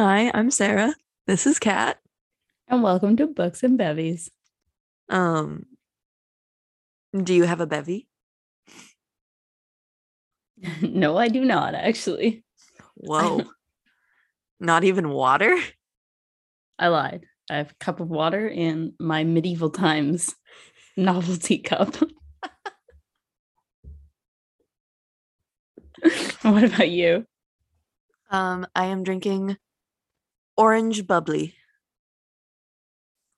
Hi, I'm Sarah. This is Kat. And welcome to Books and Bevies. Um, do you have a bevy? no, I do not actually. Whoa. Not even water? I lied. I have a cup of water in my medieval times novelty cup. what about you? Um, I am drinking orange bubbly.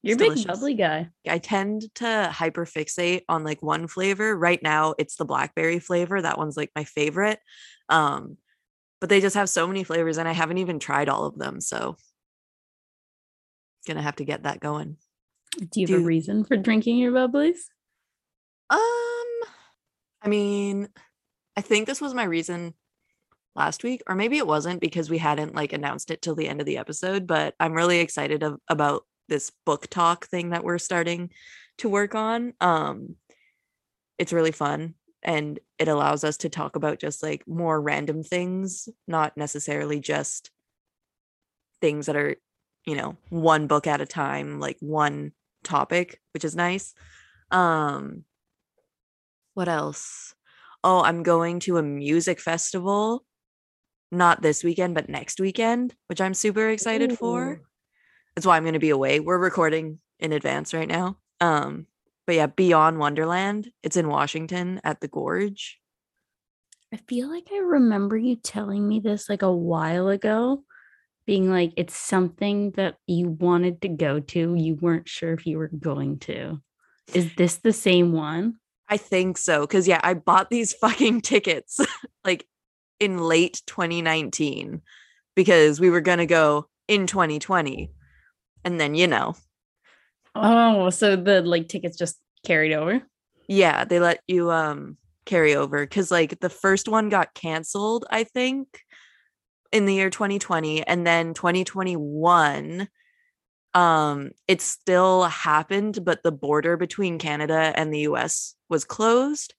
You're a big delicious. bubbly guy. I tend to hyperfixate on like one flavor. Right now, it's the blackberry flavor. That one's like my favorite. Um, but they just have so many flavors, and I haven't even tried all of them. So, gonna have to get that going. Do you have Do- a reason for drinking your bubblies? Um, I mean, I think this was my reason last week, or maybe it wasn't because we hadn't like announced it till the end of the episode. But I'm really excited of, about this book talk thing that we're starting to work on. Um, it's really fun and it allows us to talk about just like more random things, not necessarily just things that are, you know, one book at a time, like one topic, which is nice. Um, what else? Oh, I'm going to a music festival. Not this weekend, but next weekend, which I'm super excited for. That's why I'm going to be away. We're recording in advance right now. Um, but yeah, Beyond Wonderland. It's in Washington at the Gorge. I feel like I remember you telling me this like a while ago, being like it's something that you wanted to go to. You weren't sure if you were going to. Is this the same one? I think so. Cause yeah, I bought these fucking tickets like in late 2019 because we were going to go in 2020. And then, you know, Oh, so the like tickets just carried over. yeah, they let you um carry over because like the first one got canceled, I think, in the year 2020. And then 2021, um, it still happened, but the border between Canada and the US was closed.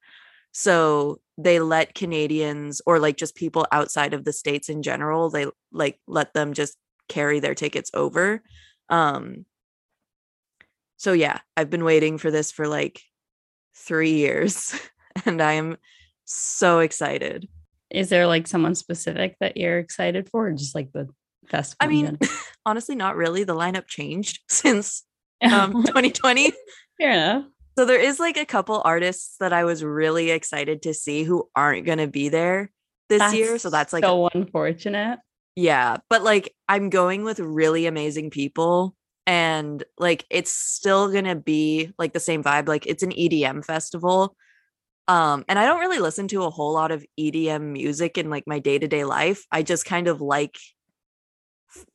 So they let Canadians or like just people outside of the states in general, they like let them just carry their tickets over. Um so yeah, I've been waiting for this for like 3 years and I am so excited. Is there like someone specific that you're excited for, or just like the festival? I mean, honestly not really. The lineup changed since um 2020. fair enough. So there is like a couple artists that I was really excited to see who aren't going to be there this year. So that's like so unfortunate. Yeah, but like I'm going with really amazing people and like it's still going to be like the same vibe like it's an EDM festival. Um and I don't really listen to a whole lot of EDM music in like my day-to-day life. I just kind of like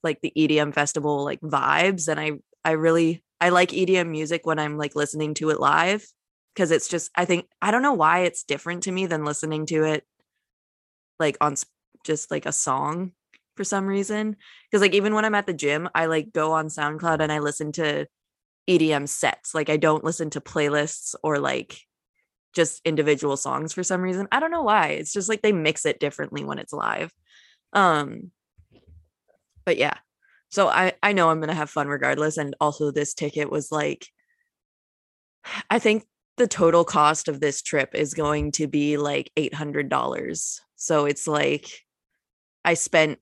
like the EDM festival like vibes and I I really I like EDM music when I'm like listening to it live because it's just I think I don't know why it's different to me than listening to it like on just like a song for some reason because like even when I'm at the gym I like go on SoundCloud and I listen to EDM sets like I don't listen to playlists or like just individual songs for some reason I don't know why it's just like they mix it differently when it's live um but yeah so I I know I'm going to have fun regardless and also this ticket was like I think the total cost of this trip is going to be like $800 so it's like I spent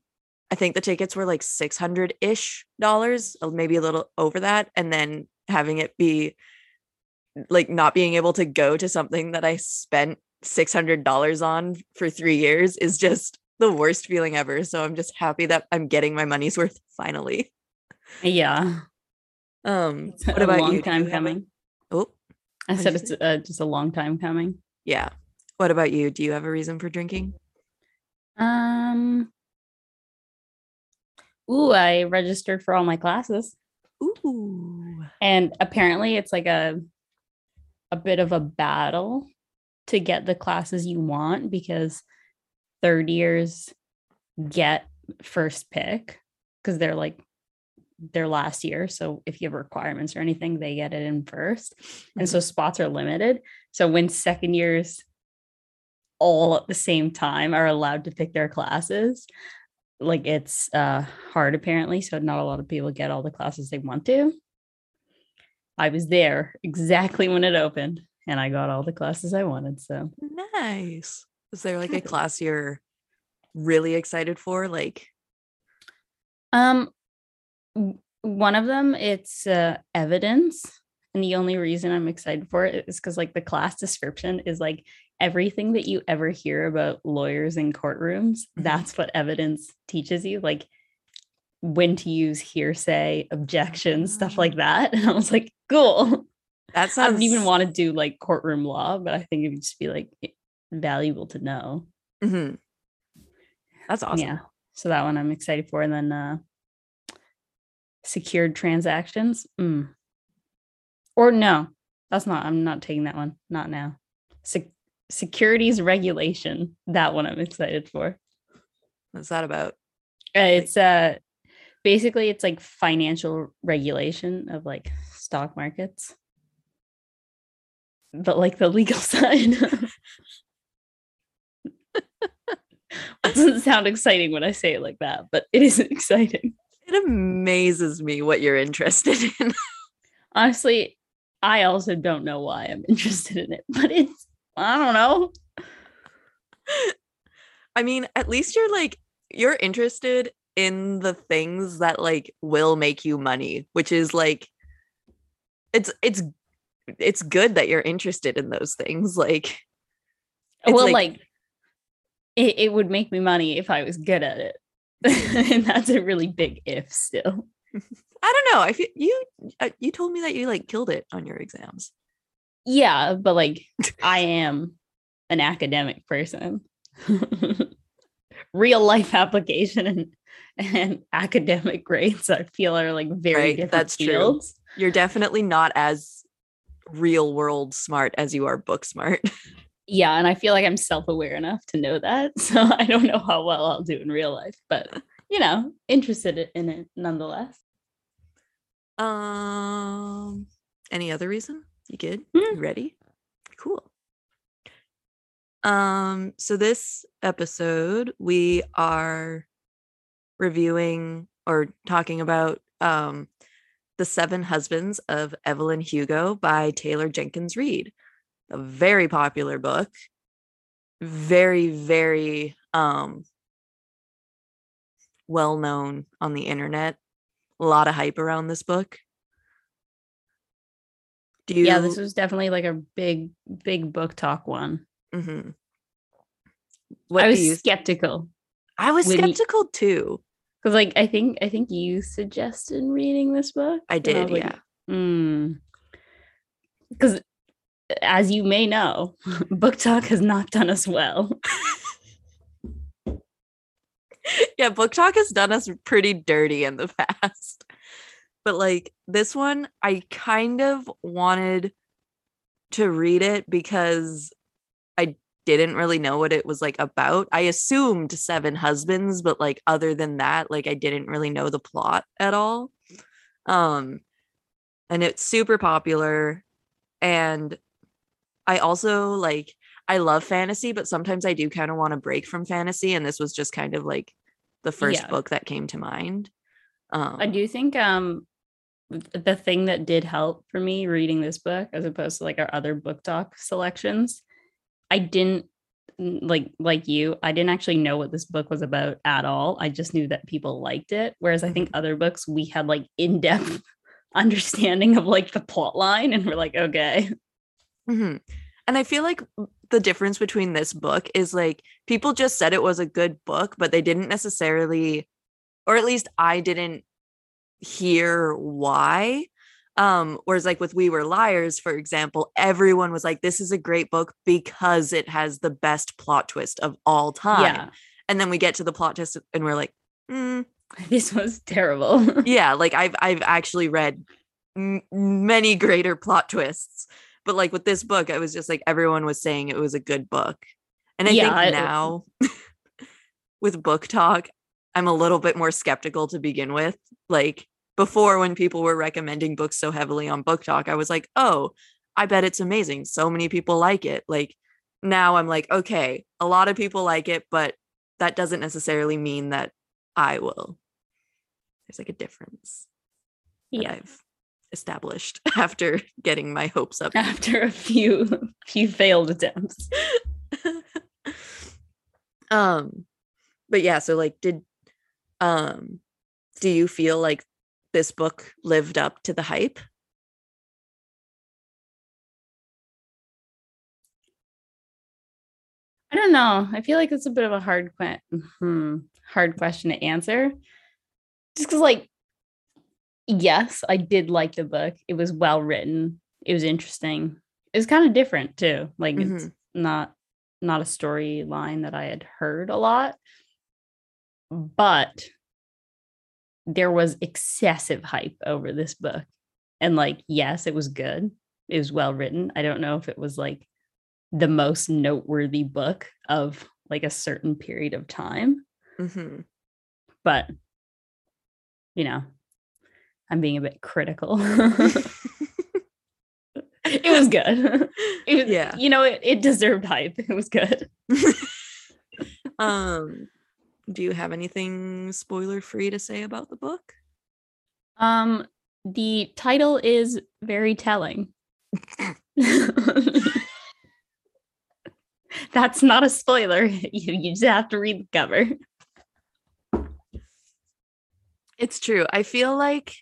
I think the tickets were like 600 ish dollars, maybe a little over that. And then having it be like not being able to go to something that I spent $600 on for three years is just the worst feeling ever. So I'm just happy that I'm getting my money's worth finally. Yeah. Um, It's what a about long you? Time you have a- coming. Oh, I said it's uh, just a long time coming. yeah. What about you? Do you have a reason for drinking? Um. Ooh, I registered for all my classes, Ooh. and apparently it's like a a bit of a battle to get the classes you want because third years get first pick because they're like their last year. So if you have requirements or anything, they get it in first. And so spots are limited. So when second years all at the same time are allowed to pick their classes, like it's uh hard apparently. So not a lot of people get all the classes they want to. I was there exactly when it opened and I got all the classes I wanted. So Nice. Is there like a class you're really excited for? Like, Um, one of them it's uh, evidence, and the only reason I'm excited for it is because like the class description is like everything that you ever hear about lawyers in courtrooms. Mhm. That's what evidence teaches you, like when to use hearsay, objections, stuff like that. And I was like, cool. that I sounds don't even want to do like courtroom law, but I think it would just be like valuable to know. Mhm. That's awesome. Yeah. So that one I'm excited for. And then uh secured transactions. Mm. Or no, that's not. I'm not taking that one. Not now. Se- securities regulation. That one I'm excited for. What's that about? Uh, it's uh basically it's like financial regulation of like stock markets. But like the legal side. Doesn't sound exciting when I say it like that, but it is exciting. It amazes me what you're interested in. Honestly, I also don't know why I'm interested in it, but it's I don't know. I mean, at least you're like you're interested in the things that like will make you money, which is like it's it's it's good that you're interested in those things. Like well, like- like, it, it would make me money if I was good at it. and that's a really big if still. I don't know. I feel you uh, you told me that you like killed it on your exams. Yeah, but like I am an academic person. Real life application and and academic grades I feel are like very Right, different that's true. fields. You're definitely not as real world smart as you are book smart. Yeah, and I feel like I'm self-aware enough to know that. So I don't know how well I'll do in real life, but you know, interested in it nonetheless. Um any other reason? You good? Hmm. You ready? Cool. Um so this episode we are reviewing or talking about um The Seven Husbands of Evelyn Hugo by Taylor Jenkins Reid. A very popular book. Very very um well known on the internet. A lot of hype around this book. Do you Yeah, this was definitely like a big, big BookTok one. mm-hmm. What I was you skeptical I was when you- skeptical too. because, like, I think I think you suggested reading this book. I did, like, yeah. Mm. As you may know, BookTok has not done us well. yeah, BookTok has done us pretty dirty in the past. But like this one, I kind of wanted to read it because I didn't really know what it was like about. I assumed seven husbands, but like other than that, like I didn't really know the plot at all. Um and it's super popular and I also like I love fantasy, but sometimes I do kind of want to break from fantasy and this was just kind of like the first Yeah. book that came to mind. Um I do think um the thing that did help for me reading this book as opposed to like our other BookTok selections, I didn't like like you, I didn't actually know what this book was about at all. I just knew that people liked it. Whereas I think other books we had like in-depth understanding of like the plot line and we're like, okay. Mhm. And I feel like the difference between this book is like people just said it was a good book, but they didn't necessarily, or at least I didn't hear why. Um, whereas like with We Were Liars, for example, everyone was like, This is a great book because it has the best plot twist of all time. Yeah. And then we get to the plot twist and we're like, mm, This was terrible. yeah like i've i've actually read m- many greater plot twists but like with this book i was just like everyone was saying it was a good book and i Yeah, think now with BookTok i'm a little bit more skeptical to begin with like before when people were recommending books so heavily on BookTok i was like oh i bet it's amazing so many people like it like now i'm like okay a lot of people like it but that doesn't necessarily mean that i will there's like a difference yeah. I've established after getting my hopes up. After a few few failed attempts. um but yeah, so like did um do you feel like this book lived up to the hype? I don't know. I feel like it's a bit of a hard que- hmm, hard question to answer. Just because, like, yes, I did like the book. It was well written. It was interesting. It was kind of different too. Like, it's not not a storyline that I had heard a lot, but there was excessive hype over this book. And like, yes, it was good. It was well written. I don't know if it was like the most noteworthy book of like a certain period of time, hmm but you know, I'm being a bit critical. it was good. It was, Yeah. You know, it, it deserved hype. It was good. um do you have anything spoiler free to say about the book? Um, the title is very telling. That's not a spoiler. You, you just have to read the cover. It's true. I feel like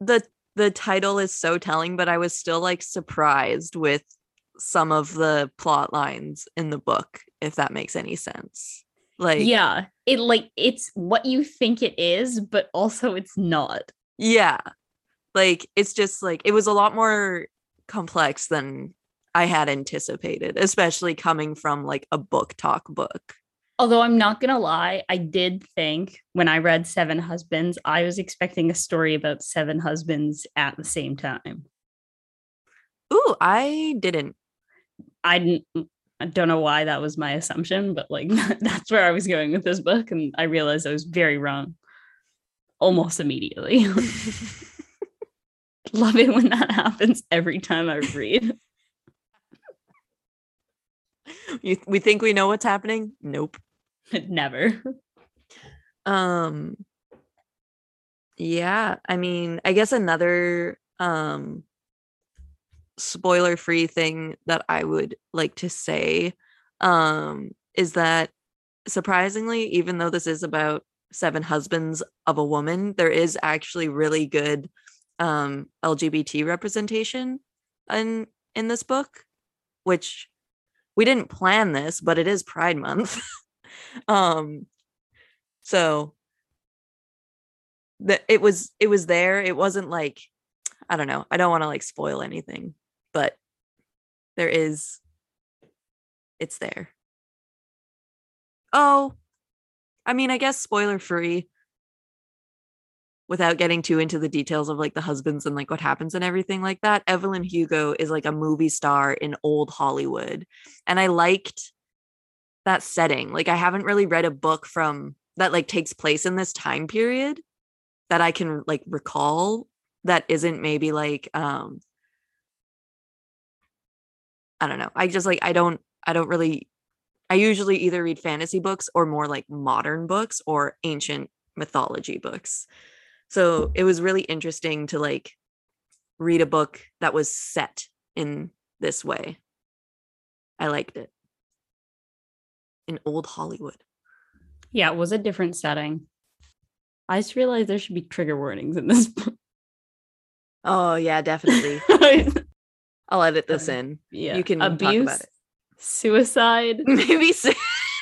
the the title is so telling, but I was still like surprised with some of the plot lines in the book, if that makes any sense. Like yeah, it like it's what you think it is, but also it's not. yeah. Like it's just like it was a lot more complex than I had anticipated, especially coming from like a BookTok book. Although I'm not gonna lie, I did think when I read Seven Husbands, I was expecting a story about seven husbands at the same time. Ooh, I didn't. I didn't mm, I don't know why that was my assumption, but like that's where I was going with this book, and I realized I was very wrong almost immediately. Love it when that happens every time I read. You, we think we know what's happening? Nope. Never. um yeah i mean i guess another um spoiler free thing that i would like to say um is that surprisingly even though this is about seven husbands of a woman there is actually really good um lgbt representation in in this book which we didn't plan this but it is pride month um so that it was it was there it wasn't like i don't know i don't want to like spoil anything but there is it's there. Oh i mean i guess spoiler free without getting too into the details of like the husbands and like what happens and everything like that evelyn hugo is like a movie star in old hollywood and i liked that setting like i haven't really read a book from that like takes place in this time period that I can like recall that isn't maybe like um I don't know. I just like I don't I don't really I usually either read fantasy books or more like modern books or ancient mythology books. So it was really interesting to like read a book that was set in this way. I liked it. In old Hollywood. Yeah, it was a different setting. I just realized there should be trigger warnings in this. Oh yeah, definitely. I'll edit this in. yeah. You can abuse, talk about it. suicide. Maybe say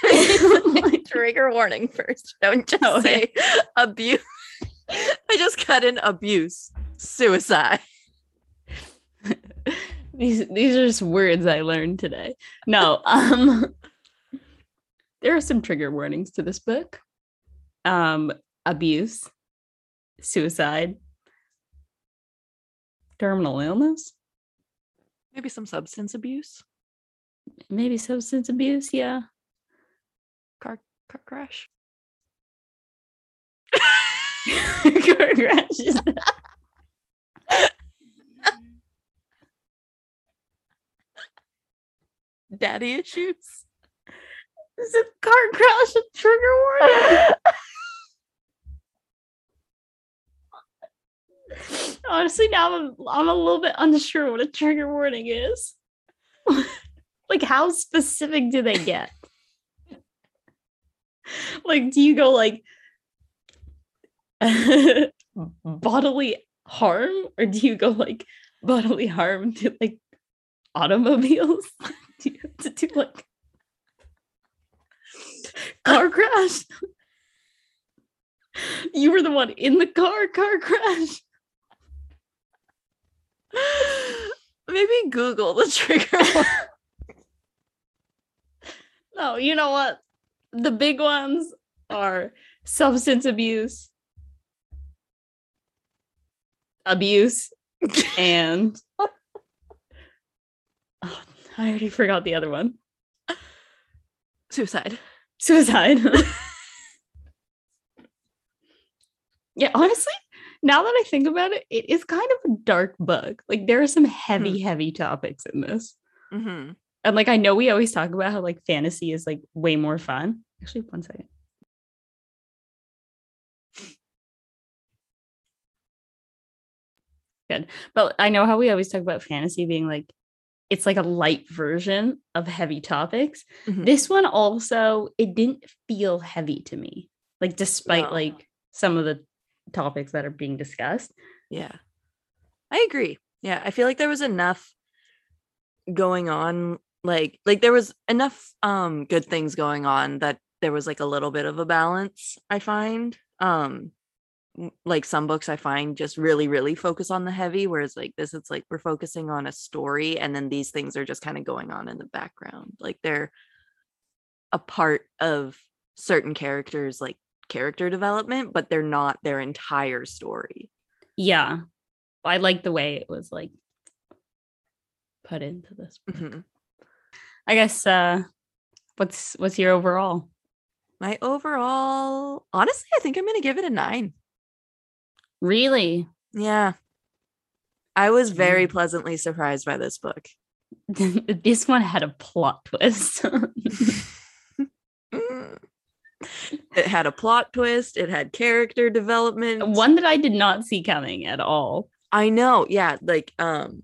trigger warning first. Don't just Oh, say abuse. I just cut in abuse, suicide. these these are just words I learned today. No, um there are some trigger warnings to this book. Um abuse, suicide, terminal illness, Maybe some substance abuse, maybe substance abuse, yeah. car car crash. Car crashes. Daddy issues. Is a car crash a trigger warning? Honestly, now I'm I'm a little bit unsure what a trigger warning is. like, how specific do they get? like, do you go like bodily harm, or do you go like bodily harm to like automobiles? do you have to do like car crash? you were the one in the car, car crash. Maybe Google the trigger. No, you know what? The big ones are substance abuse, abuse, and oh, I already forgot the other one. Suicide. Suicide. yeah, honestly, now that I think about it, it is kind of a dark book. Like there are some heavy, heavy topics in this. Mm-hmm. And like I know we always talk about how like fantasy is like way more fun. Actually, one second. Good. But I know how we always talk about fantasy being like it's like a light version of heavy topics. Mhm. This one also it didn't feel heavy to me. Like despite No. like some of the topics that are being discussed. Yeah. I agree. Yeah. I feel like there was enough going on like like there was enough um good things going on that there was like a little bit of a balance, I find. Um like some books I find just really really focus on the heavy whereas like this it's like we're focusing on a story and then these things are just kind of going on in the background. Like they're a part of certain characters like character development but they're not their entire story. Yeah. I like the way it was like put into this. book. Mhm. I guess uh what's what's your overall? My overall, honestly, I think I'm going to give it a nine. Really? Yeah. I was very pleasantly surprised by this book. this one had a plot twist. It had a plot twist, it had character development. one that I did not see coming at all. I know. Yeah. Like, um,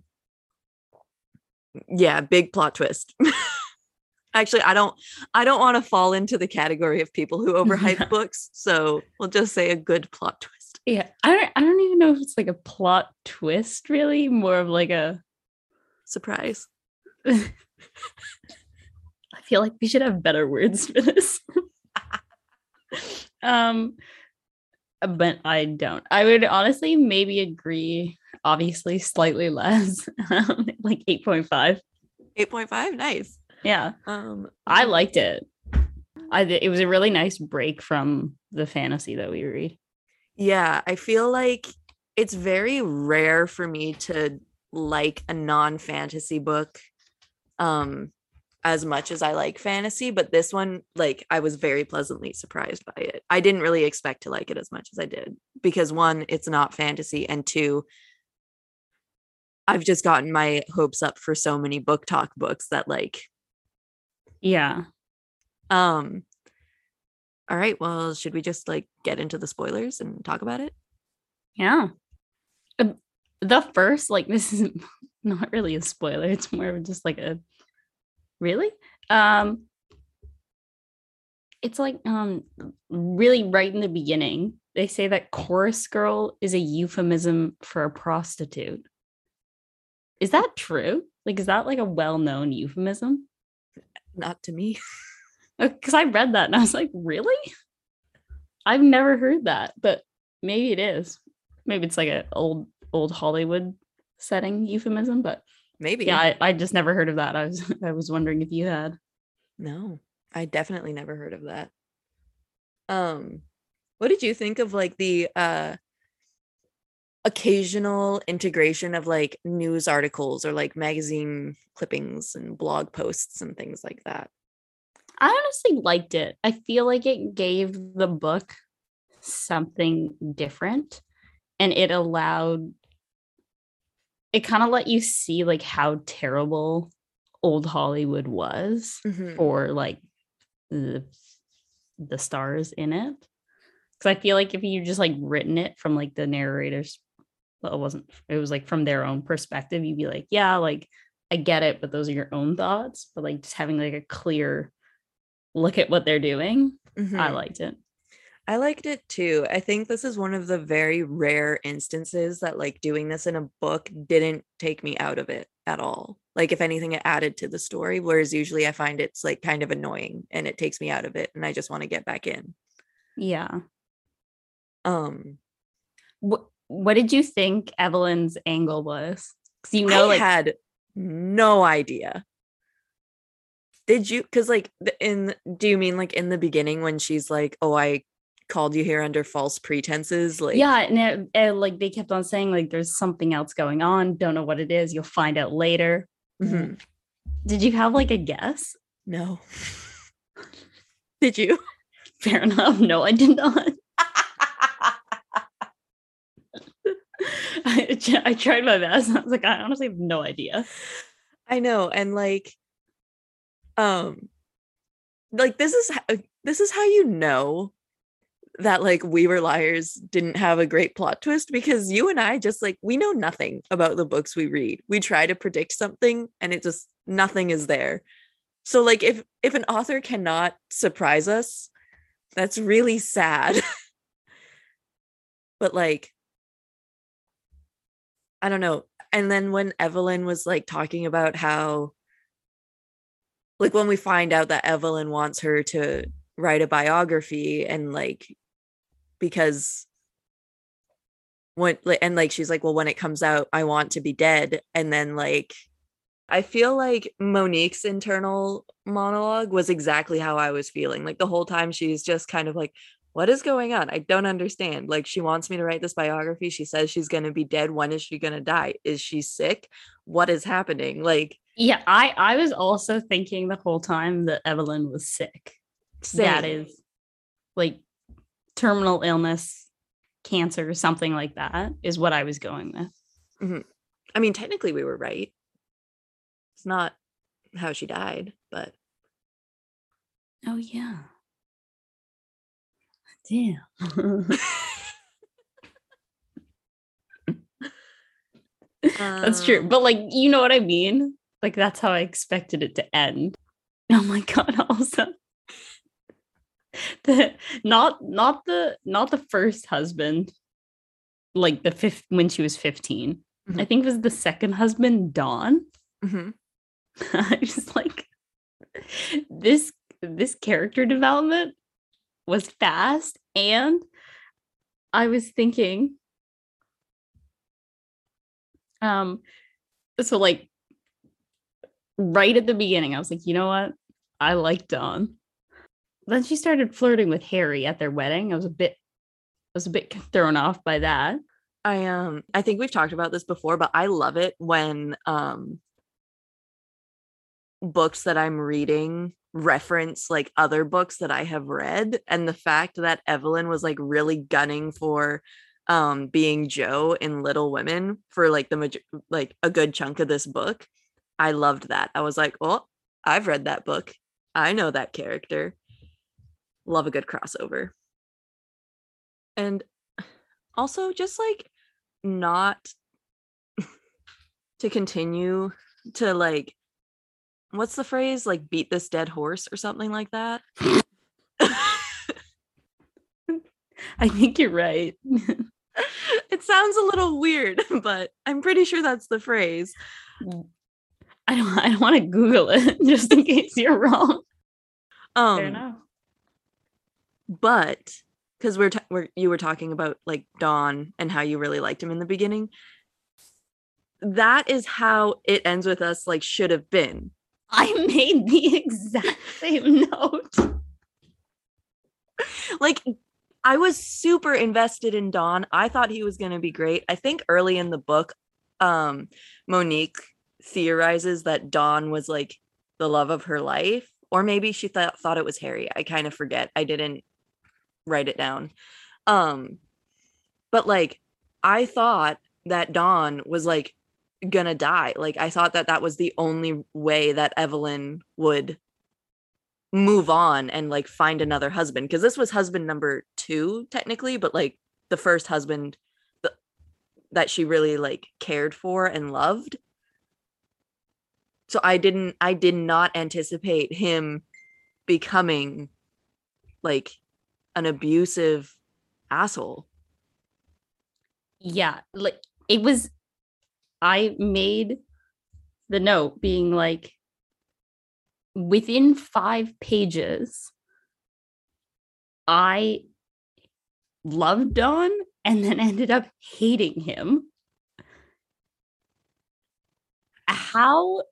yeah, big plot twist. Actually, I don't I don't want to fall into the category of people who overhype books. So we'll just say a good plot twist. Yeah. I don't I don't even know if it's like a plot twist really, more of like a Surprise. I feel like we should have better words for this. um but I don't. I would honestly maybe agree, obviously slightly less. um, like 8.5. 8.5. Nice. Yeah. Um I liked it. I it was a really nice break from the fantasy that we read. Yeah, I feel like it's very rare for me to like a non-fantasy book um as much as I like fantasy, but this one like I was very pleasantly surprised by it. I didn't really expect to like it as much as I did because one, it's not fantasy and two, I've just gotten my hopes up for so many BookTok books that like Yeah. um all right, well, should we just like get into the spoilers and talk about it? Yeah. Uh, The first, like, this is not really a spoiler. It's more of just like a Really? Um it's like um really right in the beginning. They say that chorus girl is a euphemism for a prostitute. Is that true? Like is that like a well-known euphemism? Not to me. Because I read that and I was like, really? I've never heard that, but maybe it is. Maybe it's like an old old Hollywood setting euphemism, but Maybe. yeah, I, I just never heard of that. I was I was wondering if you had. No, I definitely never heard of that. Um, what did you think of like the uh occasional integration of like news articles or like magazine clippings and blog posts and things like that? I honestly liked it. I feel like it gave the book something different and it allowed it kind of let you see like how terrible old Hollywood was Mhm. for like the the stars in it. Cuz I feel like if you just like written it from like the narrators well, it wasn't it was like from their own perspective, you'd be like, yeah, like I get it, but those are your own thoughts, but like just having like a clear look at what they're doing, I Mhm. liked it. I liked it too. I think this is one of the very rare instances that like doing this in a book didn't take me out of it at all. Like if anything it added to the story whereas usually I find it's like kind of annoying and it takes me out of it and I just want to get back in. Yeah. Um What what did you think Evelyn's angle was? Because you know, I like had no idea. Did you cuz like in do you mean like in the beginning when she's like, "Oh, I called you here under false pretenses?" Like yeah, and it, it, like they kept on saying like there's something else going on. Don't know what it is. You'll find out later. mhm. Did you have like a guess? No. Did you? Fair enough. No, I did not. I, I tried my best. I was like, I honestly have no idea. I know, and like, um, like this is this is how you know that like We Were Liars didn't have a great plot twist because you and I just like we know nothing about the books we read. We try to predict something, and it just nothing is there. So like, if if an author cannot surprise us, that's really sad. but like, I don't know and then when Evelyn was like talking about how like when we find out that Evelyn wants her to write a biography and like because when and like she's like well when it comes out I want to be dead. And then like I feel like Monique's internal monologue was exactly how I was feeling. Like the whole time she's just kind of like what is going on? I don't understand. Like, she wants me to write this biography. She says she's going to be dead. When is she going to die? Is she sick? What is happening? Like, Yeah, I I was also thinking the whole time that Evelyn was sick. That same. is like terminal illness, cancer, something like that is what I was going with. Mm-hmm. I mean, technically, we were right. It's not how she died, but Oh yeah. Damn. That's true. um, But like you know what I mean? Like that's how I expected it to end. Oh my god, also. The not not the not the first husband, like the fifth when she was 15. I Mhm. think it was the second husband, Don. mhm. I was like, this this character development was fast, and I was thinking, um, so like right at the beginning, I was like, you know what, I like Don. Then she started flirting with Harry at their wedding. I was a bit, I was a bit thrown off by that. I um I think we've talked about this before, but I love it when um books that I'm reading reference like other books that I have read and the fact that Evelyn was like really gunning for um being Jo in Little Women for like the maj- like a good chunk of this book. I loved that. I was like, "Oh, I've read that book. I know that character." Love a good crossover. And also just like not to continue to like what's the phrase? Like beat this dead horse or something like that. I think you're right. it sounds a little weird, but I'm pretty sure that's the phrase. I don't I don't want to Google it just in case you're wrong. Fair Um, enough. but because we're, ta- we're you were talking about like Don and how you really liked him in the beginning. That is how it ends with us. Like should have been. I made the exact same note. like I was super invested in Don. I thought he was going to be great. I think early in the book, um, Monique theorizes that Don was like the love of her life, or maybe she thought thought it was Harry. I kind of forget. I didn't write it down. Um, but like I thought that Don was like gonna die. Like I thought that that was the only way that Evelyn would move on and like find another husband because this was husband number two technically but like the first husband th- that she really like cared for and loved so i didn't i did not anticipate him becoming like an abusive asshole Yeah, like it was I made the note being like within 5 pages I loved Don and then ended up hating him. How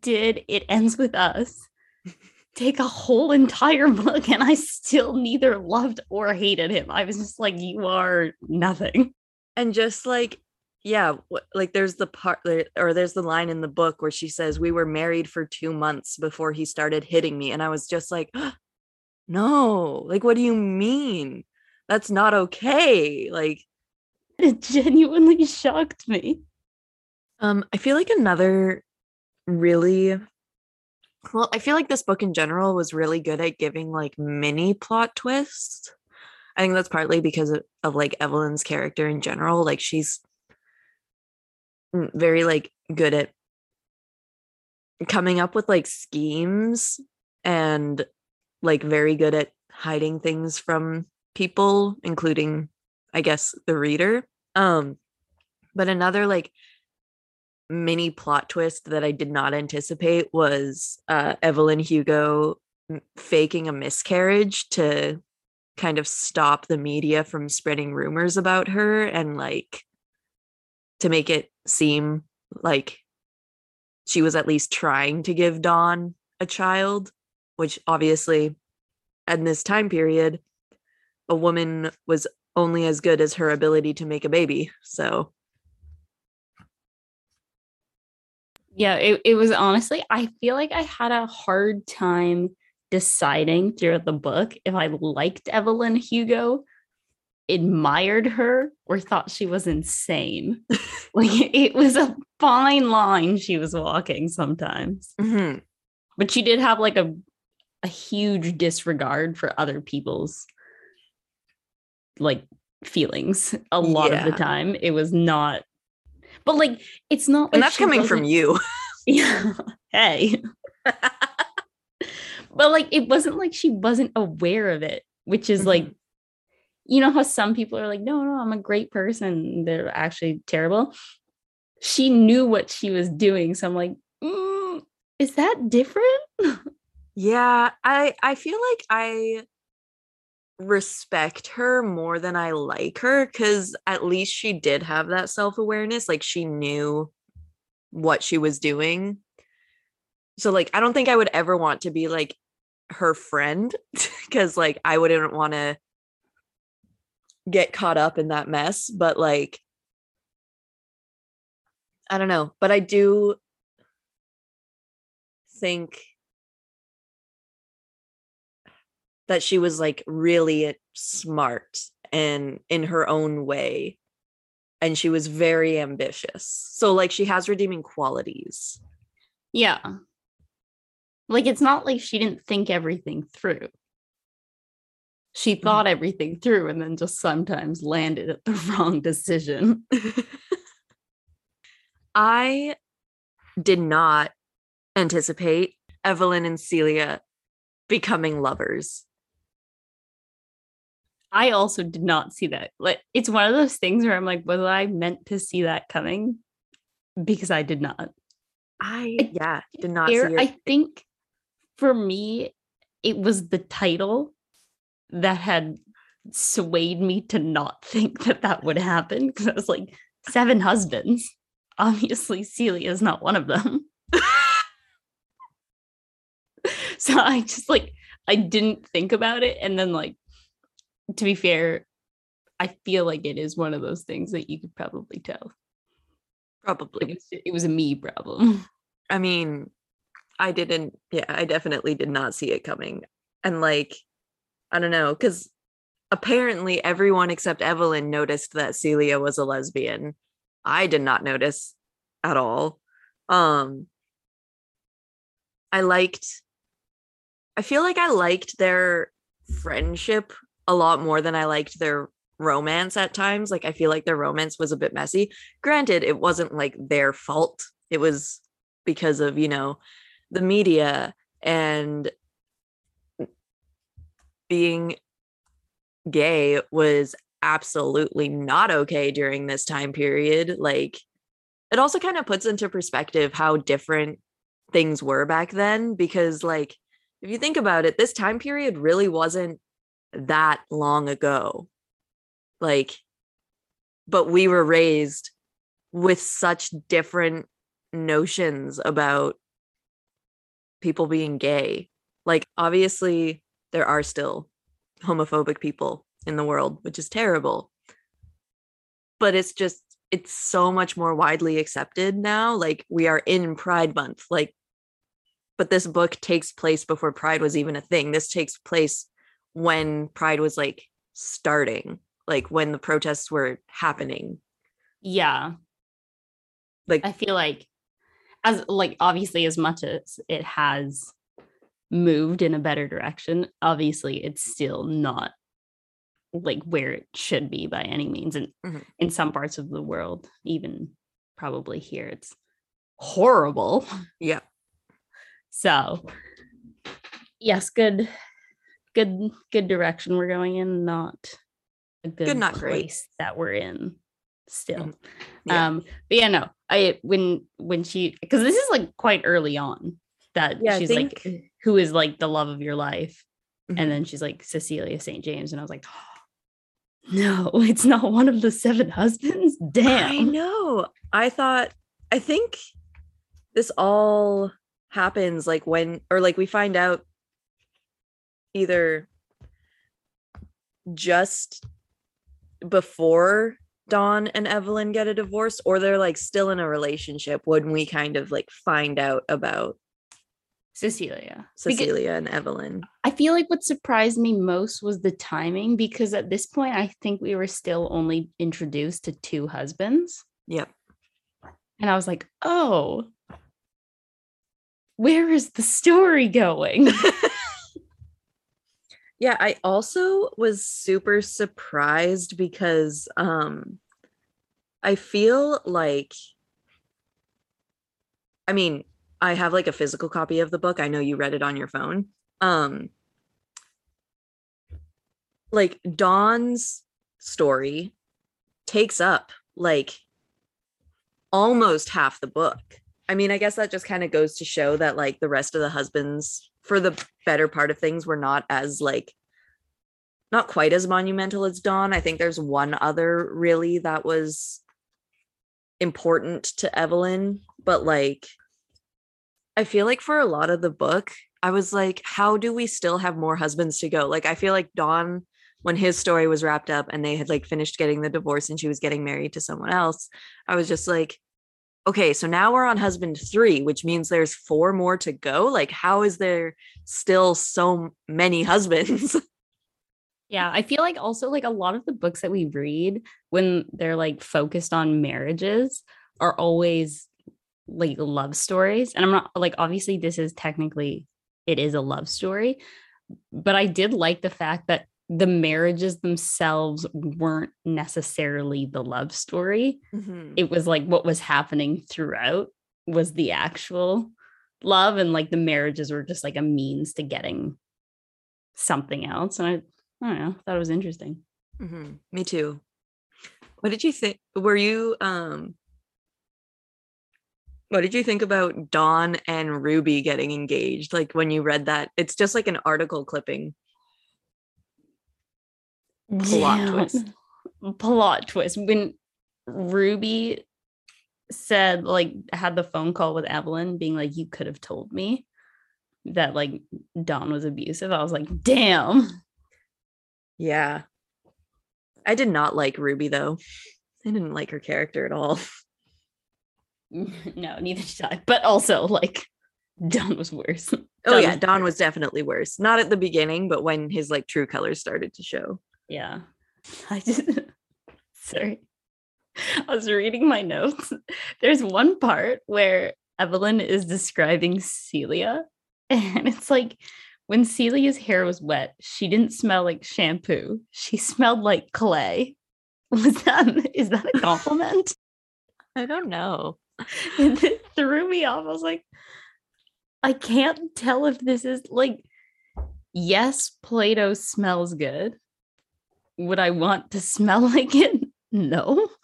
did it ends with us take a whole entire book and I still neither loved or hated him? I was just like, you are nothing. and just like yeah like there's the part or there's the line in the book where she says we were married for two months before he started hitting me and i was just like no like what do you mean that's not okay like It genuinely shocked me. um i feel like another really well i feel like this book in general was really good at giving like mini plot twists i think that's partly because of, of like evelyn's character in general like she's very like good at coming up with like schemes and like very good at hiding things from people including i guess the reader. Um but another like mini plot twist that i did not anticipate was uh evelyn hugo faking a miscarriage to kind of stop the media from spreading rumors about her and like to make it seem like she was at least trying to give Don a child, which obviously in this time period, a woman was only as good as her ability to make a baby. So Yeah, it, it was honestly, I feel like I had a hard time deciding throughout the book if I liked Evelyn Hugo, admired her, or thought she was insane. like it was a fine line she was walking sometimes. mhm. But she did have like a a huge disregard for other people's like feelings a lot of the time. It was not but like it's not and that's coming from you. Yeah. hey. but like it wasn't like she wasn't aware of it, which is like Mhm. You know how some people are like, no, no, I'm a great person. They're actually terrible. She knew what she was doing. So I'm like, "Mm, is that different? Yeah, I I feel like I respect her more than I like her cuz at least she did have that self-awareness like she knew what she was doing. So like I don't think I would ever want to be like her friend cuz like I wouldn't want to get caught up in that mess, but like I don't know, but I do think that she was like really smart and in her own way and she was very ambitious so like she has redeeming qualities Yeah. Like it's not like she didn't think everything through. She mm-hmm. thought everything through and then just sometimes landed at the wrong decision. i did not anticipate Evelyn and Celia becoming lovers. I also did not see that. Like it's one of those things where I'm like, was I meant to see that coming? Because I did not. I I yeah, did not Here, see it. I think for me, it was the title that had swayed me to not think that that would happen because I was like, seven husbands. Obviously, Celia is not one of them. so I just like, I didn't think about it. And then, like, to be fair, I feel like it is one of those things that you could probably tell. Probably. it's- it was a me problem. I mean, I didn't, yeah, I definitely did not see it coming. And like, I don't know, because apparently everyone except Evelyn noticed that Celia was a lesbian. I did not notice at all. Um, I liked, I feel like I liked their friendship a lot more than I liked their romance at times. Like, I feel like their romance was a bit messy. Granted, it wasn't like their fault, it was because of, you know, the media and being gay was absolutely not okay during this time period. Like, it also kind of puts into perspective how different things were back then. Because, like, if you think about it, this time period really wasn't that long ago. Like, but we were raised with such different notions about people being gay. Like, obviously, there are still homophobic people in the world, which is terrible. But it's just, it's so much more widely accepted now. Like, we are in Pride Month. Like, but this book takes place before Pride was even a thing. This takes place when Pride was like starting, like when the protests were happening. yeah. Like, I feel like as like obviously as much as it has moved in a better direction, obviously it's still not like where it should be by any means. And Mhm. in some parts of the world, even probably here, it's horrible. yeah. So yes, good, good, good direction we're going in, not a good, not great. that we're in still. Mhm. Yeah. Um, but yeah, no, I when when she because this is like quite early on that Yeah, she's like, who is like the love of your life, Mhm. and then she's like Cecilia St. James, and I was like, no, it's not one of the seven husbands. Damn. I know. I thought, I think this all happens like when, or like we find out either just before Don and Evelyn get a divorce, or they're like still in a relationship when we kind of like find out about Cecilia. Because Cecilia and Evelyn. I feel like what surprised me most was the timing because at this point I think we were still only introduced to two husbands. Yep. And I was like, oh, where is the story going? Yeah, I also was super surprised because um I feel like I mean, I have like a physical copy of the book. I know you read it on your phone. Um like Don's story takes up like almost half the book. I mean, I guess that just kind of goes to show that like the rest of the husbands for the better part of things were not as like not quite as monumental as Dawn. I think there's one other really that was important to Evelyn, but like I feel like for a lot of the book, I was like, how do we still have more husbands to go? Like I feel like Don when his story was wrapped up and they had like finished getting the divorce and she was getting married to someone else, I was just like, okay, so now we're on husband three, which means there's four more to go. Like, how is there still so many husbands? Yeah, I feel like also like a lot of the books that we read when they're like focused on marriages are always like love stories. And I'm not like obviously this is technically it is a love story, but I did like the fact that the marriages themselves weren't necessarily the love story. Mhm. It was like what was happening throughout was the actual love and like the marriages were just like a means to getting something else. And I, I don't know, thought it was interesting. Mhm. Me too. What did you think? Were you um what did you think about Don and Ruby getting engaged? Like when you read that, it's just like an article clipping. Plot twist. Plot twist. When Ruby said, like, had the phone call with Evelyn being like, you could have told me that like Don was abusive. I was like, damn. Yeah. I did not like Ruby though. I didn't like her character at all. no, neither did I. But also, like, Don was worse. Oh yeah, was- Don was definitely worse. Not at the beginning, but when his like true colors started to show. Yeah. I just sorry. I was reading my notes. There's one part where Evelyn is describing Celia, and it's like when Celia's hair was wet, she didn't smell like shampoo. She smelled like clay. Was that is that a compliment? I don't know. and it threw me off. I was like, I can't tell if this is like, yes, Play Doh smells good. Would I want to smell like it? No.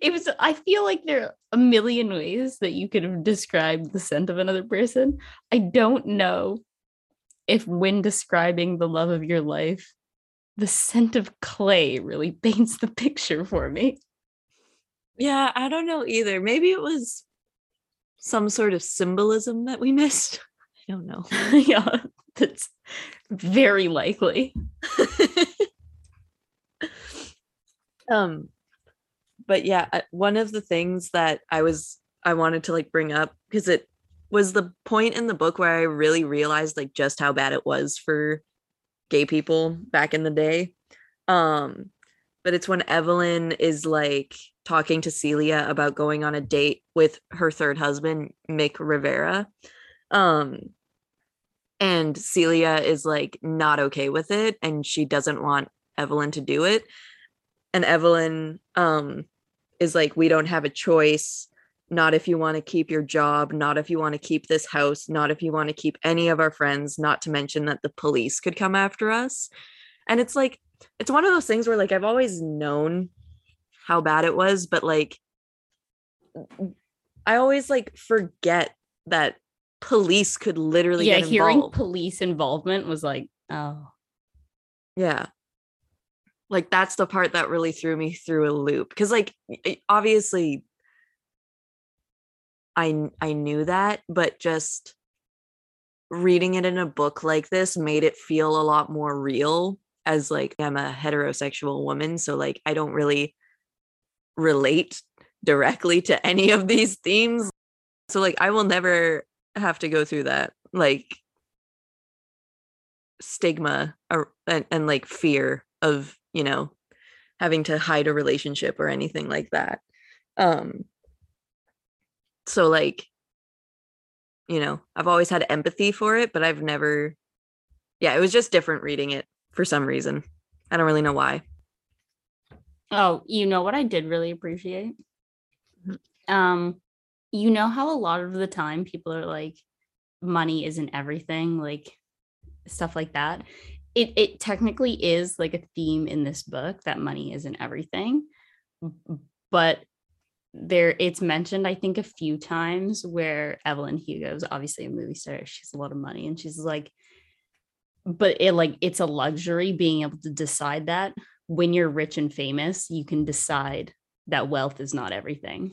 It was, I feel like there are a million ways that you could have described the scent of another person. I don't know if, when describing the love of your life, the scent of clay really paints the picture for me. Yeah, I don't know either. Maybe it was some sort of symbolism that we missed. I don't know. yeah, that's very likely. um but yeah one of the things that i was i wanted to like bring up because it was the point in the book where i really realized like just how bad it was for gay people back in the day um but it's when evelyn is like talking to celia about going on a date with her third husband mick riva. Um and celia is like not okay with it and she doesn't want evelyn to do it. And evelyn um is like we don't have a choice. Not if you want to keep your job not if you want to keep this house not if you want to keep any of our friends not to mention that the police could come after us. And it's like it's one of those things where like i've always known how bad it was but like i always like forget that police could literally yeah, get hearing police involvement was like, oh, Yeah. Like that's the part that really threw me through a loop cuz like obviously I I knew that but just reading it in a book like this made it feel a lot more real as like I'm a heterosexual woman so like I don't really relate directly to any of these themes. So like I will never have to go through that like stigma or and, and like fear of you know having to hide a relationship or anything like that. Um so like you know i've always had empathy for it but i've never yeah it was just different reading it for some reason. I don't really know why oh, you know what I did really appreciate? Um, you know how a lot of the time people are like, money isn't everything, like stuff like that. It it technically is like a theme in this book that money isn't everything, but there it's mentioned I think a few times where Evelyn Hugo is obviously a movie star. She has a lot of money, and she's like, but it like it's a luxury being able to decide that when you're rich and famous, you can decide that wealth is not everything. And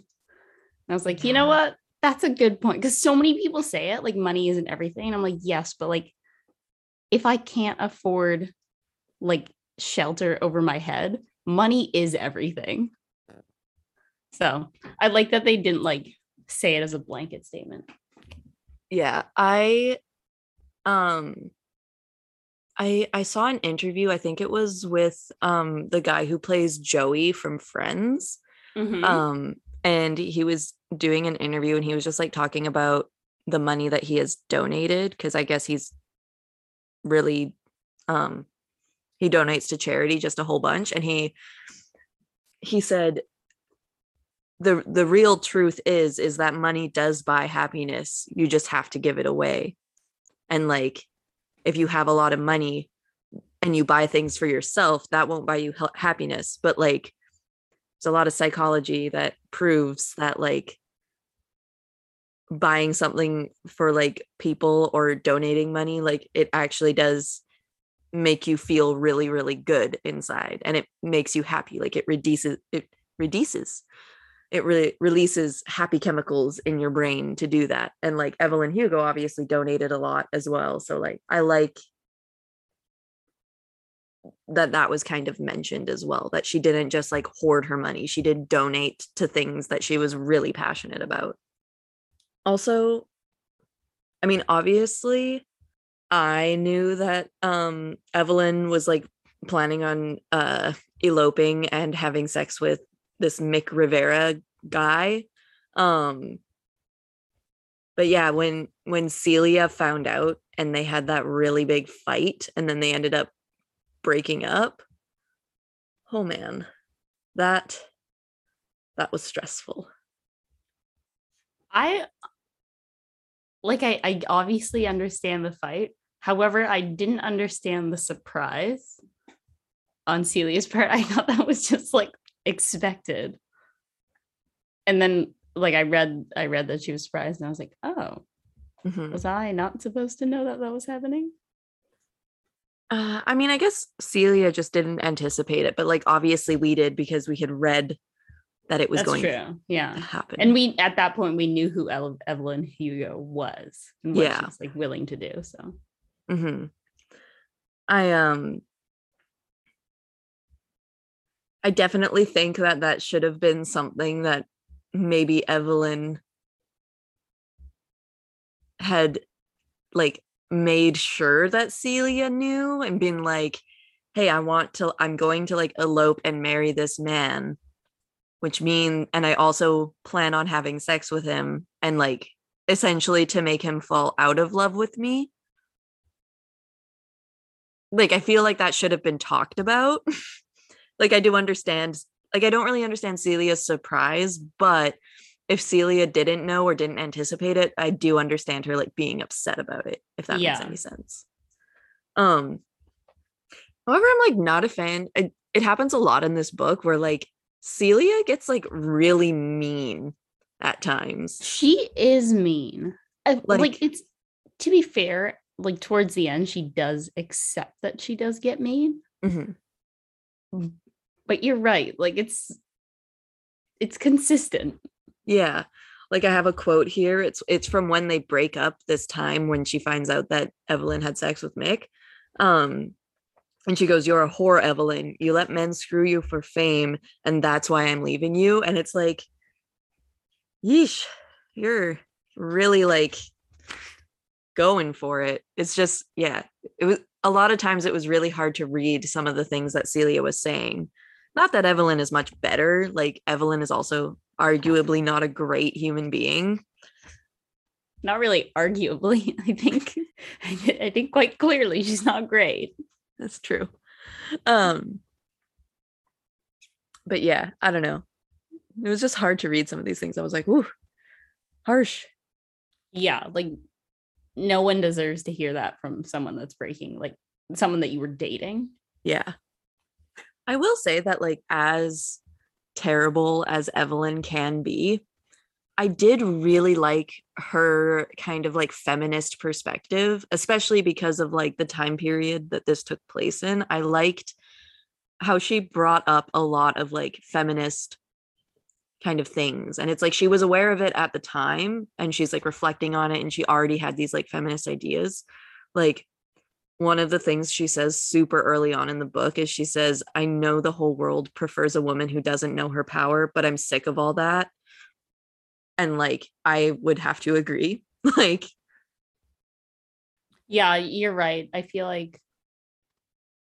I was like, you know what? That's a good point. Because so many people say it like money isn't everything. And I'm like, yes, but like if I can't afford like shelter over my head, money is everything. So I like that they didn't like say it as a blanket statement. yeah i um i i saw an interview i think it was with um the guy who plays joey from friends Mhm. um and he was doing an interview and he was just like talking about the money that he has donated because i guess he's really um he donates to charity just a whole bunch and he he said the the real truth is is that money does buy happiness you just have to give it away and like if you have a lot of money and you buy things for yourself that won't buy you happiness. But like there's a lot of psychology that proves that like buying something for like people or donating money like it actually does make you feel really really good inside and it makes you happy. Like it reduces it reduces it really releases happy chemicals in your brain to do that and like evelyn hugo obviously donated a lot as well so like i like that that was kind of mentioned as well that she didn't just like hoard her money she did donate to things that she was really passionate about. Also i mean obviously i knew that um evelyn was like planning on uh eloping and having sex with this mick riva guy um but yeah when when celia found out and they had that really big fight and then they ended up breaking up oh man that that was stressful I like I, I obviously understand the fight. However, I didn't understand the surprise on Celia's part. I thought that was just like expected. And then like I read I read that she was surprised and I was like, "Oh, Mhm. was I not supposed to know that that was happening?" Uh, I mean, I guess Celia just didn't anticipate it, but like obviously we did because we had read that it was That's going true. to Yeah. happen. And we at that point we knew who Eve- Evelyn Hugo was and what Yeah. she's like willing to do. So hmm I um I definitely think that that should have been something that maybe Evelyn had like made sure that Celia knew and been like, "Hey, I want to I'm going to like elope and marry this man." Which mean and I also plan on having sex with him and like essentially to make him fall out of love with me like I feel like that should have been talked about. like I do understand like I don't really understand Celia's surprise, but if Celia didn't know or didn't anticipate it, I do understand her like being upset about it, if that Yeah. makes any sense. Um however, I'm like not a fan. It, it happens a lot in this book where like Celia gets like really mean at times. she is mean. I- like, Like- it's to be fair, like towards the end, she does accept that she does get mean. Mhm. But you're right. Like it's it's consistent. Yeah. Like I have a quote here. It's it's from when they break up this time when she finds out that Evelyn had sex with Mick. Um and she goes, You're a whore, Evelyn. You let men screw you for fame, and that's why I'm leaving you. And it's like, yeesh, you're really like going for it. It's just, yeah. It was a lot of times it was really hard to read some of the things that Celia was saying. Not that Evelyn is much better. Like Evelyn is also arguably not a great human being. Not really arguably. I think I think quite clearly she's not great. That's true. Um but yeah, I don't know. It was just hard to read some of these things. I was like, ooh, harsh. Yeah, like no one deserves to hear that from someone that's breaking like someone that you were dating. Yeah. I will say that like as terrible as Evelyn can be, I did really like her kind of like feminist perspective, especially because of like the time period that this took place in. I liked how she brought up a lot of like feminist kind of things. And it's like she was aware of it at the time and she's like reflecting on it and she already had these like feminist ideas. Like one of the things she says super early on in the book is she says, I know the whole world prefers a woman who doesn't know her power, but I'm sick of all that. And like, I would have to agree. like, Yeah, you're right. I feel like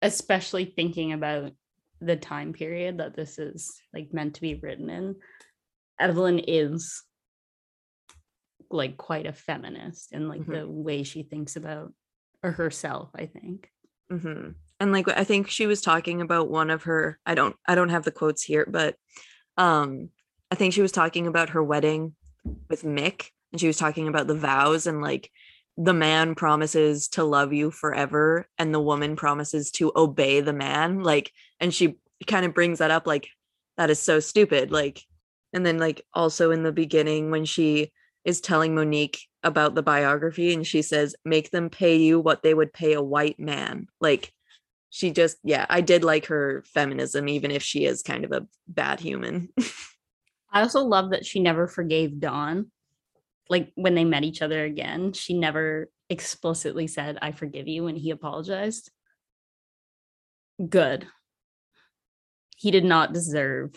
especially thinking about the time period that this is like meant to be written in, Evelyn is like quite a feminist in like Mhm. the way she thinks about or herself, I think. hmm and like, I think she was talking about one of her, I don't, I don't have the quotes here, but um, I think she was talking about her wedding with Mick and she was talking about the vows and like the man promises to love you forever and the woman promises to obey the man like and she kind of brings that up like that is so stupid like and then like also in the beginning when she is telling Monique about the biography and she says make them pay you what they would pay a white man like she just yeah I did like her feminism even if she is kind of a bad human I also love that she never forgave Don. Like when they met each other again, she never explicitly said, I forgive you when he apologized. Good. He did not deserve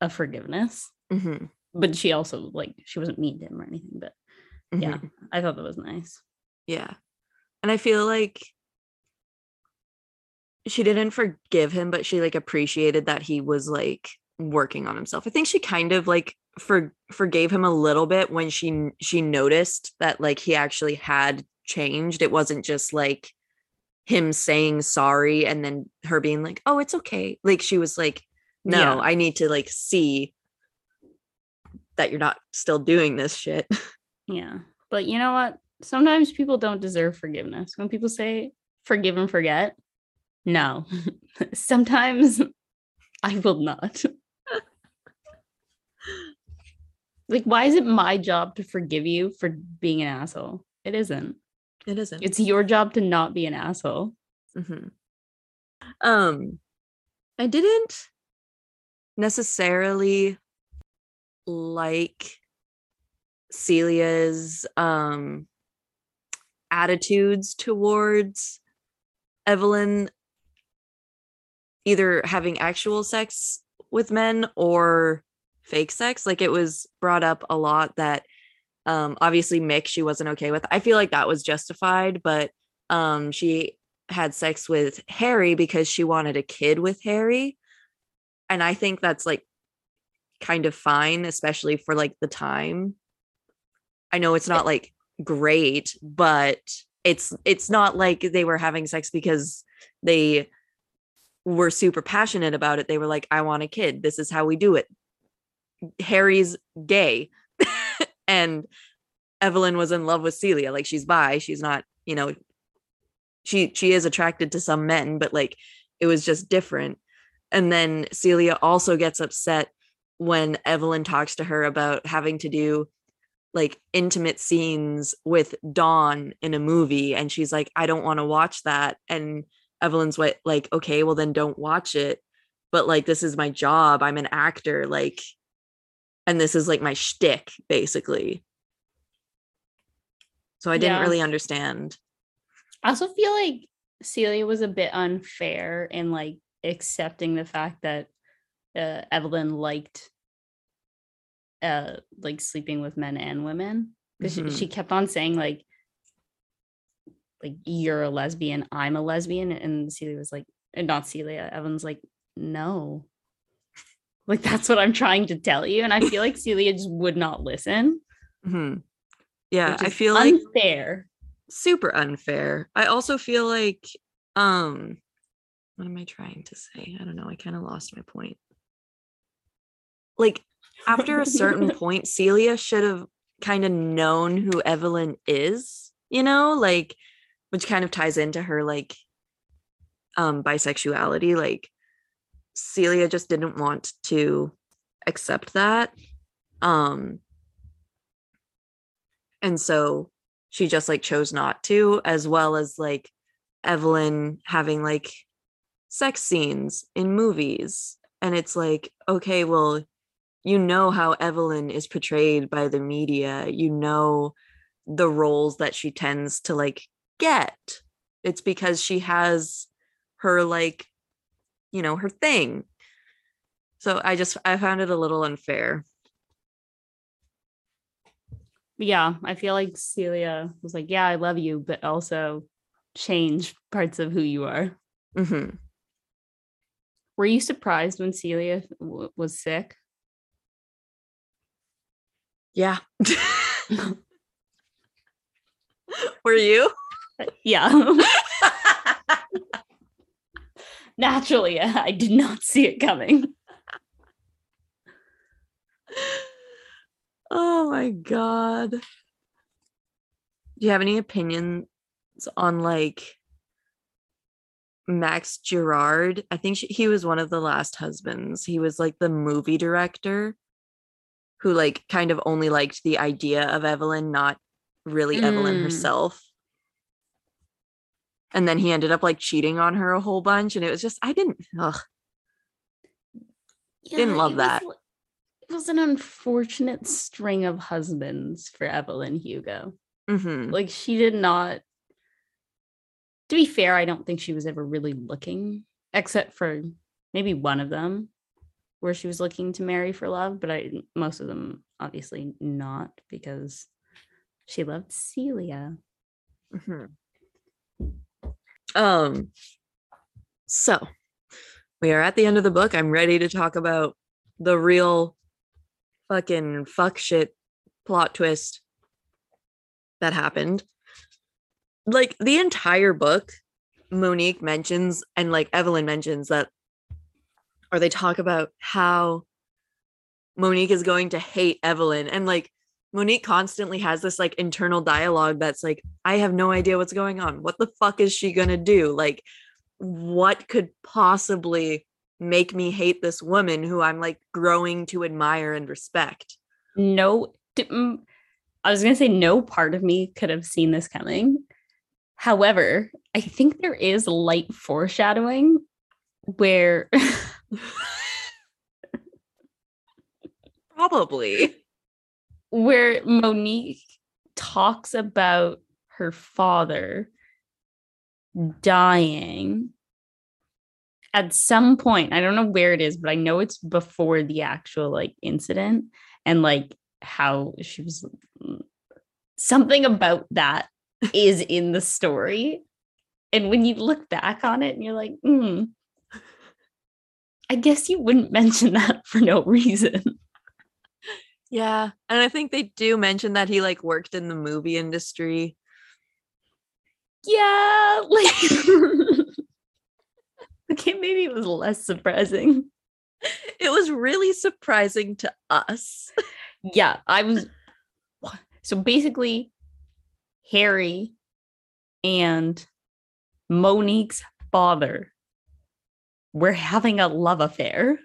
a forgiveness. Mhm, But she also, like, she wasn't mean to him or anything. But yeah, mhm. I thought that was nice. Yeah. And I feel like she didn't forgive him, but she like appreciated that he was like working on himself. I think she kind of like for forgave him a little bit when she she noticed that like he actually had changed. It wasn't just like him saying sorry and then her being like, "Oh, it's okay." Like she was like, "No, Yeah. I need to like see that you're not still doing this shit." Yeah. But you know what? Sometimes people don't deserve forgiveness. When people say forgive and forget, no. Sometimes I will not. like, why is it my job to forgive you for being an asshole? It isn't. It isn't. It's your job to not be an asshole. hmm Um, I didn't necessarily like Celia's um attitudes towards Evelyn either having actual sex with men or fake sex. Like it was brought up a lot that um obviously Mick she wasn't okay with. I feel like that was justified, but um she had sex with Harry because she wanted a kid with Harry. And I think that's like kind of fine, especially for like the time. I know it's not like great, but it's it's not like they were having sex because they were super passionate about it. They were like, I want a kid. This is how we do it. Harry's gay. and Evelyn was in love with Celia. Like she's bi. She's not, you know, she she is attracted to some men, but like it was just different. And then Celia also gets upset when Evelyn talks to her about having to do like intimate scenes with Don in a movie and she's like I don't want to watch that and Evelyn's what like okay well then don't watch it but like this is my job I'm an actor like and this is like my shtick basically so I didn't Yeah. really understand I also feel like Celia was a bit unfair in like accepting the fact that uh, Evelyn liked uh like sleeping with men and women because Mhm. she, she kept on saying like like you're a lesbian I'm a lesbian and Celia was like and not Celia evan's like no like that's what I'm trying to tell you and I feel like Celia just would not listen Mhm. yeah I feel like unfair super unfair. I also feel like um what am I trying to say? I don't know. I kind of lost my point. Like after a certain point Celia should have kind of known who Evelyn is, you know, like which kind of ties into her like um bisexuality like Celia just didn't want to accept that. Um and so she just like chose not to as well as like evelyn having like sex scenes in movies and it's like okay well you know how evelyn is portrayed by the media you know the roles that she tends to like get it's because she has her like you know her thing so i just i found it a little unfair yeah, I feel like Celia was like, "Yeah, I love you, but also change parts of who you are." Mm-hmm. Were you surprised when Celia w- was sick? Yeah were you uh, Yeah. Naturally, uh, I did not see it coming. Oh my god. Do you have any opinions on like Max Girard? I think she, he was one of the last husbands. He was like the movie director who like kind of only liked the idea of Evelyn, not really Evelyn Mm. herself. And then he ended up like cheating on her a whole bunch and it was just I didn't ugh. Didn't love that. Was, it was an unfortunate string of husbands for Evelyn Hugo. Mhm. Like she did not. To be fair, I don't think she was ever really looking, except for maybe one of them, where she was looking to marry for love. But I most of them obviously not because she loved Celia. Mhm. Um so we are at the end of the book. I'm ready to talk about the real fucking fuck shit plot twist that happened. Like the entire book, Monique mentions and like Evelyn mentions that or they talk about how Monique is going to hate Evelyn and like Monique constantly has this like internal dialogue that's like, I have no idea what's going on. What the fuck is she gonna do? Like, what could possibly make me hate this woman who I'm like growing to admire and respect? No, I was gonna say no part of me could have seen this coming. However, I think there is light foreshadowing where Probably. where Monique talks about her father dying at some point. I don't know where it is, but I know it's before the actual like incident and like how she was something about that is in the story. And when you look back on it and you're like, hmm, I guess you wouldn't mention that for no reason. Yeah. And I think they do mention that he like worked in the movie industry. yeah like okay maybe it was less surprising It was really surprising to us. yeah i was so basically harry and monique's father were having a love affair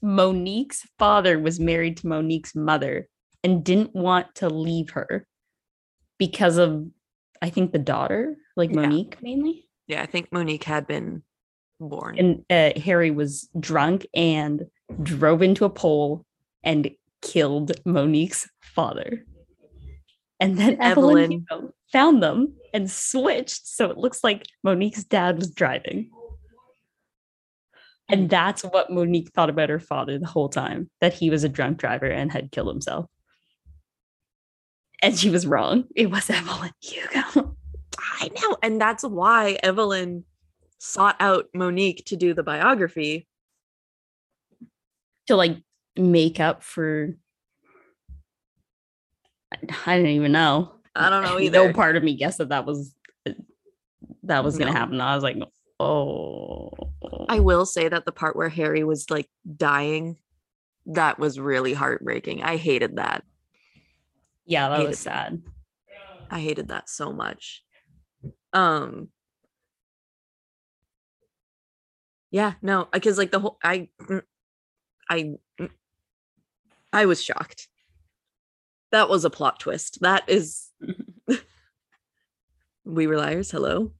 monique's father was married to monique's mother and didn't want to leave her because of i think the daughter like Yeah. monique mainly Yeah, I think Monique had been born. and uh, Harry was drunk and drove into a pole and killed Monique's father. And then Evelyn, Evelyn. Found them and switched so it looks like Monique's dad was driving. And that's what Monique thought about her father the whole time that he was a drunk driver and had killed himself. And she was wrong. It was Evelyn Hugo. I know. And that's why Evelyn sought out Monique to do the biography. to like make up for I don't even know. I don't know No either. part of me guessed that that was that was gonna happen. I was like, oh, I will say that the part where Harry was like dying, that was really heartbreaking. I hated that. yeah, that was sad. I hated that so much. Um Yeah, no, because like the whole I mm, I mm, I was shocked. That was a plot twist. That is We were liars. Hello.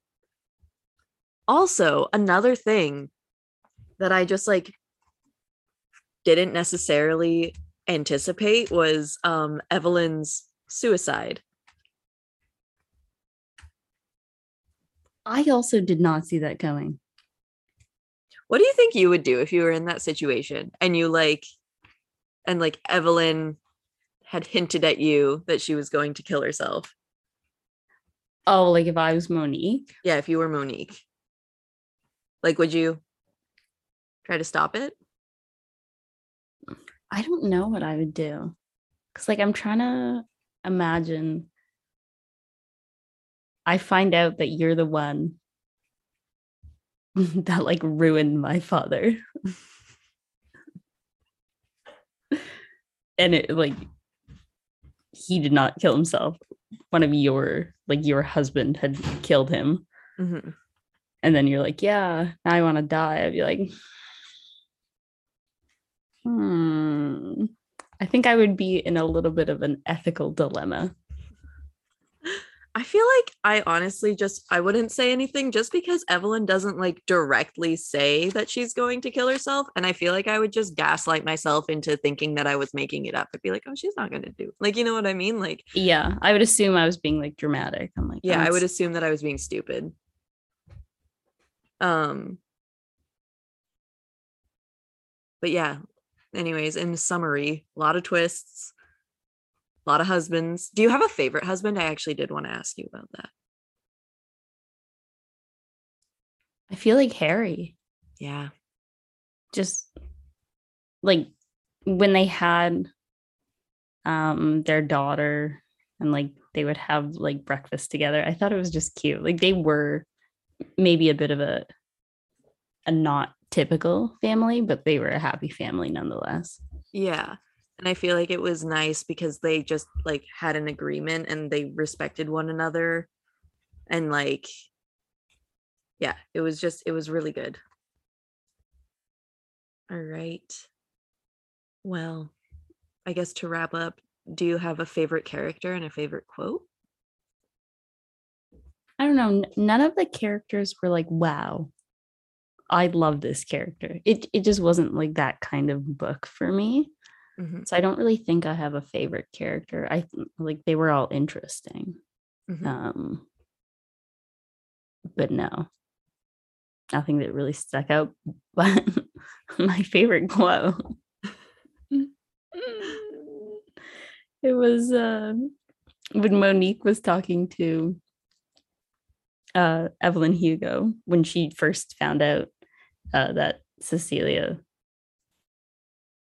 Also, another thing that I just like didn't necessarily anticipate was um Evelyn's suicide. I also did not see that coming. What do you think you would do if you were in that situation and you like and like Evelyn had hinted at you that she was going to kill herself? Oh, like if I was Monique, Yeah, if you were Monique. Like would you try to stop it? I don't know what I would do. Cause like I'm trying to imagine I find out that you're the one that like ruined my father. and it like he did not kill himself. One of your like your husband had killed him, Mhm. And then you're like, yeah, now I want to die. I'd be like, hmm. I think I would be in a little bit of an ethical dilemma. I feel like I honestly just I wouldn't say anything just because Evelyn doesn't like directly say that she's going to kill herself and I feel like I would just gaslight myself into thinking that I was making it up. I'd be like, "Oh, she's not going to do." Like, you know what I mean? Like, Yeah, I would assume I was being like dramatic. I'm like, yeah, "Oh, I would assume that I was being stupid. Um But yeah, anyways, in summary, a lot of twists, a lot of husbands. Do you have a favorite husband? I actually did want to ask you about that. I feel like Harry. Yeah. just like when they had um their daughter and like they would have like breakfast together i thought it was just cute like they were maybe a bit of a a not typical family but they were a happy family nonetheless Yeah. And I feel like it was nice because they just like had an agreement and they respected one another. And like, yeah, it was just, it was really good. All right. Well, I guess to wrap up, do you have a favorite character and a favorite quote? I don't know none of the characters were like wow i love this character. It it just wasn't like that kind of book for me. Mhm, so i don't really think i have a favorite character. I th- like they were all interesting mhm. um but no nothing that really stuck out but my favorite quote. It was uh, when monique was talking to uh evelyn hugo when she first found out uh that cecilia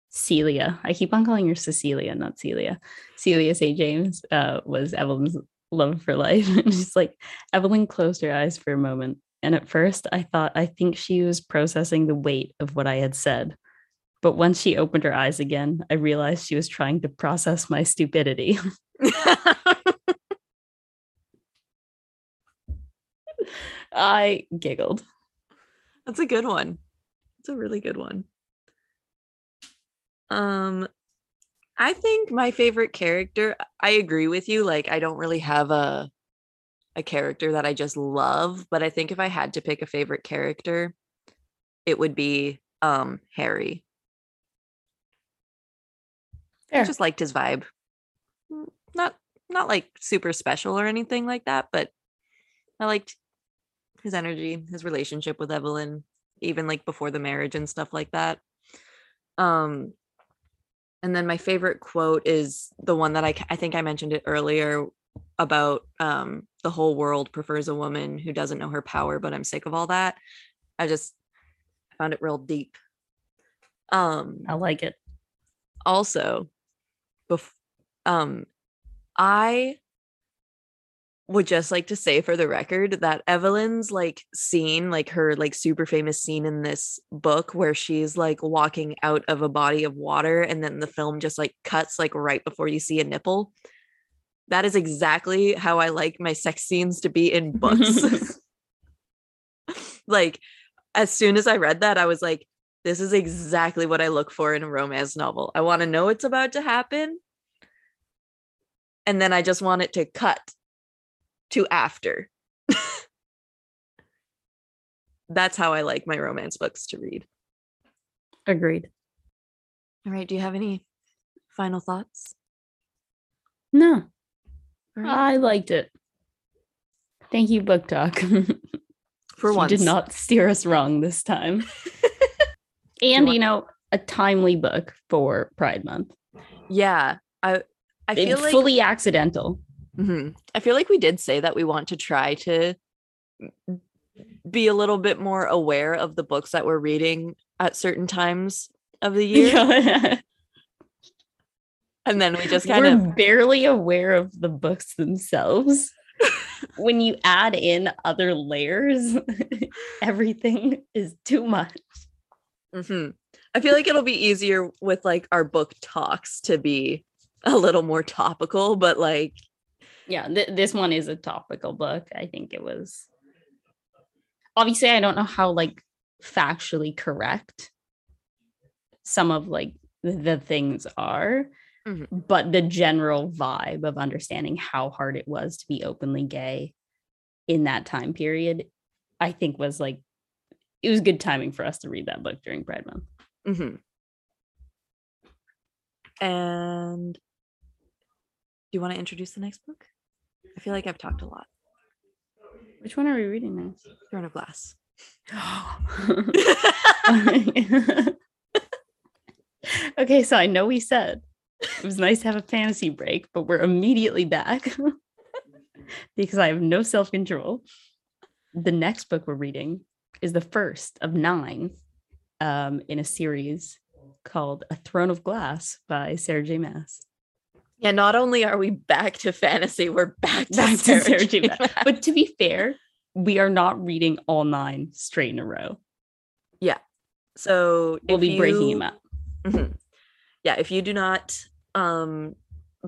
celia i keep on calling her cecilia not celia celia st james uh was evelyn's love for life. And she's like evelyn closed her eyes for a moment. And at first i thought i think she was processing the weight of what i had said. But once she opened her eyes again i realized she was trying to process my stupidity i giggled That's a good one. It's a really good one. Um I think my favorite character, I agree with you, like I don't really have a a character that I just love, but I think if I had to pick a favorite character, it would be um Harry. I just liked his vibe. Not not like super special or anything like that, but I liked his energy, his relationship with Evelyn, even like before the marriage and stuff like that. Um and then my favorite quote is the one that I I think I mentioned it earlier about um the whole world prefers a woman who doesn't know her power, but I'm sick of all that. I just found it real deep. Um i like it also bef- um i would just like to say for the record that evelyn's like scene like her like super famous scene in this book where she's like walking out of a body of water and then the film just like cuts like right before you see a nipple that is exactly how i like my sex scenes to be in books like as soon as i read that i was like this is exactly what I look for in a romance novel. I want to know what's about to happen. And then I just want it to cut to after. That's how I like my romance books to read. agreed All right. Do you have any final thoughts? no All right. i liked it thank you BookTok For You once. did not steer us wrong this time. and you know, a timely book for Pride Month. Yeah. I I feel like fully accidental. Mhm. I feel like we did say that we want to try to be a little bit more aware of the books that we're reading at certain times of the year. And then we just kind We're of barely aware of the books themselves. when you add in other layers, everything is too much. hmm I feel like it'll be easier with like our book talks to be a little more topical, but like Yeah, th- this one is a topical book. I think it was. Obviously, I don't know how like factually correct some of like the, things are, Mhm. but the general vibe of understanding how hard it was to be openly gay in that time period, I think was like it was good timing for us to read that book during Pride Month. hmm And do you want to introduce the next book? I feel like I've talked a lot. Which one are we reading now? Throne of Glass. okay, so I know we said it was nice to have a fantasy break, but we're immediately back because I have no self control. The next book we're reading is the first of nine um, in a series called A Throne of Glass by Sarah J. Maas. Yeah, not only are we back to fantasy, we're back to, Back to Sarah Sarah J. Maas. But to be fair, we are not reading all nine straight in a row. Yeah. So We'll be breaking them up. Mhm. Yeah, if you do not um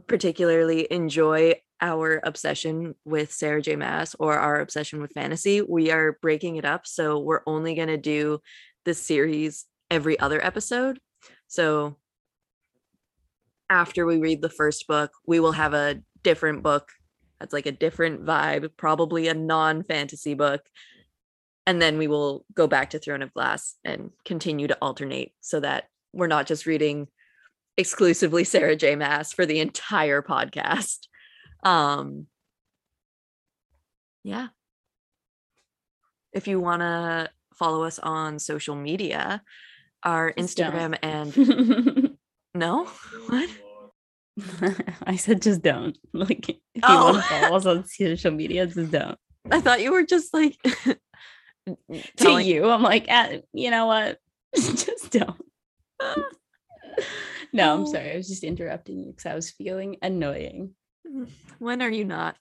particularly enjoy our obsession with Sarah J. Maas or our obsession with fantasy, we are breaking it up. So we're only going to do this series every other episode. So after we read the first book, we will have a different book that's like a different vibe, probably a non fantasy book. And then we will go back to Throne of Glass and continue to alternate so that we're not just reading exclusively Sarah J. Maas for the entire podcast. Um yeah. If you want to follow us on social media, our. Instagram and no? What? I said just don't. Like if you Oh. want to follow us on social media, just don't. I thought you were just like To you, I'm like, ah, you know what? just don't. no, I'm Oh. sorry. I was just interrupting you because I was feeling annoying. when are you not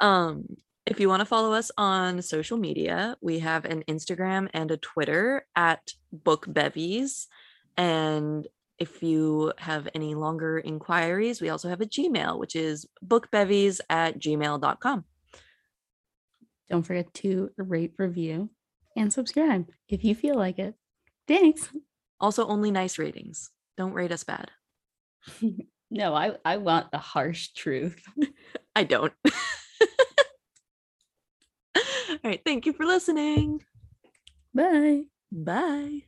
um if you want to follow us on social media we have an instagram and a twitter at book bevies and if you have any longer inquiries we also have a gmail which is bookbevies at gmail.com Don't forget to rate, review, and subscribe if you feel like it. Thanks. also only nice ratings don't rate us bad No, I, I want the harsh truth. i don't all right thank you for listening Bye. bye